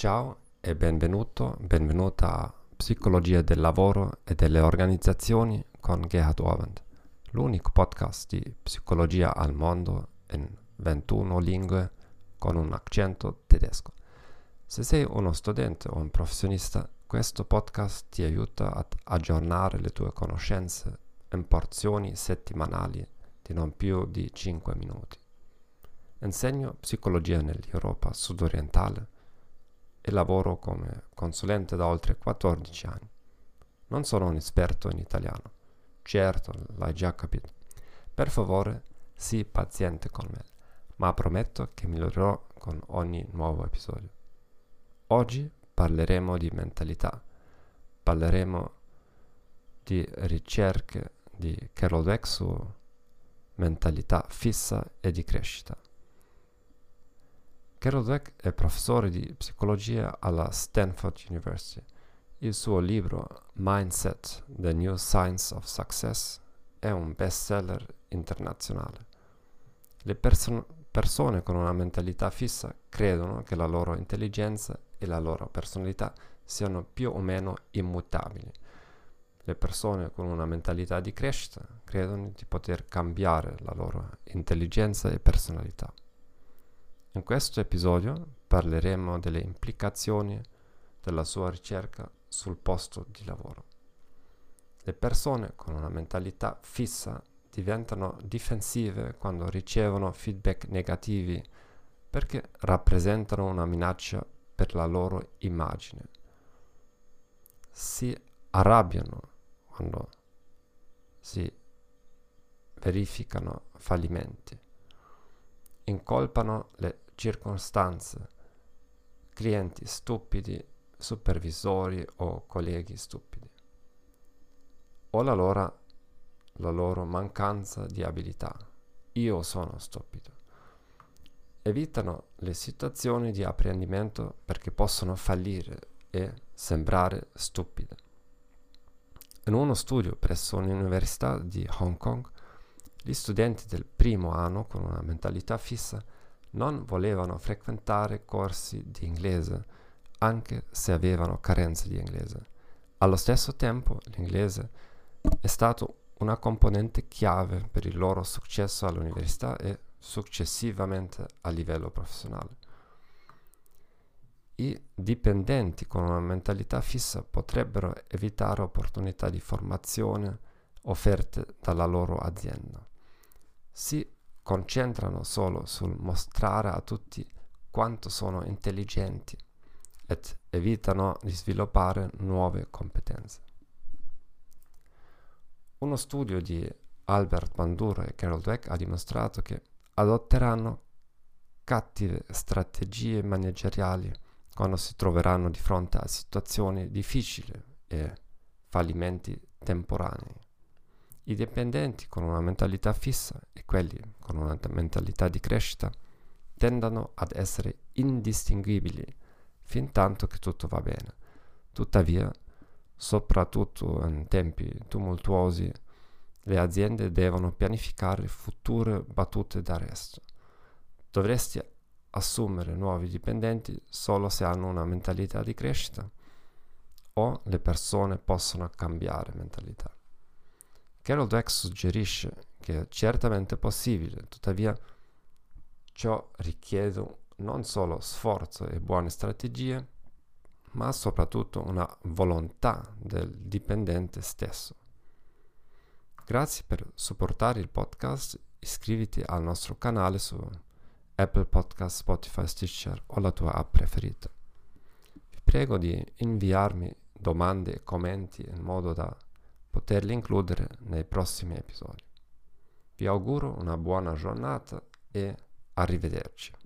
Ciao e benvenuto, benvenuta a Psicologia del lavoro e delle organizzazioni con Gerhard Orwand, l'unico podcast di psicologia al mondo in 21 lingue con un accento tedesco. Se sei uno studente o un professionista, questo podcast ti aiuta ad aggiornare le tue conoscenze in porzioni settimanali di non più di 5 minuti. Insegno psicologia nell'Europa sudorientale e lavoro come consulente da oltre 14 anni. Non sono un esperto in italiano. Certo, l'hai già capito. Per favore, sii paziente con me, ma prometto che migliorerò con ogni nuovo episodio. Oggi parleremo di mentalità, parleremo di ricerche di Carol Dweck su mentalità fissa e di crescita. Carol Dweck è professore di psicologia alla Stanford University. Il suo libro Mindset, The New Science of Success è un bestseller internazionale. Le perso- persone con una mentalità fissa credono che la loro intelligenza e la loro personalità siano più o meno immutabili. Le persone con una mentalità di crescita credono di poter cambiare la loro intelligenza e personalità. In questo episodio parleremo delle implicazioni della sua ricerca sul posto di lavoro. Le persone con una mentalità fissa diventano difensive quando ricevono feedback negativi perché rappresentano una minaccia per la loro immagine. Si arrabbiano quando si verificano fallimenti incolpano le circostanze, clienti stupidi, supervisori o colleghi stupidi, o la loro, la loro mancanza di abilità. Io sono stupido. Evitano le situazioni di apprendimento perché possono fallire e sembrare stupide. In uno studio presso l'Università di Hong Kong, gli studenti del primo anno con una mentalità fissa non volevano frequentare corsi di inglese, anche se avevano carenze di inglese. Allo stesso tempo l'inglese è stato una componente chiave per il loro successo all'università e successivamente a livello professionale. I dipendenti con una mentalità fissa potrebbero evitare opportunità di formazione offerte dalla loro azienda si concentrano solo sul mostrare a tutti quanto sono intelligenti ed evitano di sviluppare nuove competenze. Uno studio di Albert Bandura e Carol Dweck ha dimostrato che adotteranno cattive strategie manageriali quando si troveranno di fronte a situazioni difficili e fallimenti temporanei. I dipendenti con una mentalità fissa e quelli con una mentalità di crescita tendono ad essere indistinguibili fin tanto che tutto va bene. Tuttavia, soprattutto in tempi tumultuosi, le aziende devono pianificare future battute d'arresto. Dovresti assumere nuovi dipendenti solo se hanno una mentalità di crescita o le persone possono cambiare mentalità. Carol Dweck suggerisce che è certamente possibile, tuttavia ciò richiede non solo sforzo e buone strategie, ma soprattutto una volontà del dipendente stesso. Grazie per supportare il podcast, iscriviti al nostro canale su Apple Podcast, Spotify, Stitcher o la tua app preferita. Vi prego di inviarmi domande e commenti in modo da poterli includere nei prossimi episodi. Vi auguro una buona giornata e arrivederci.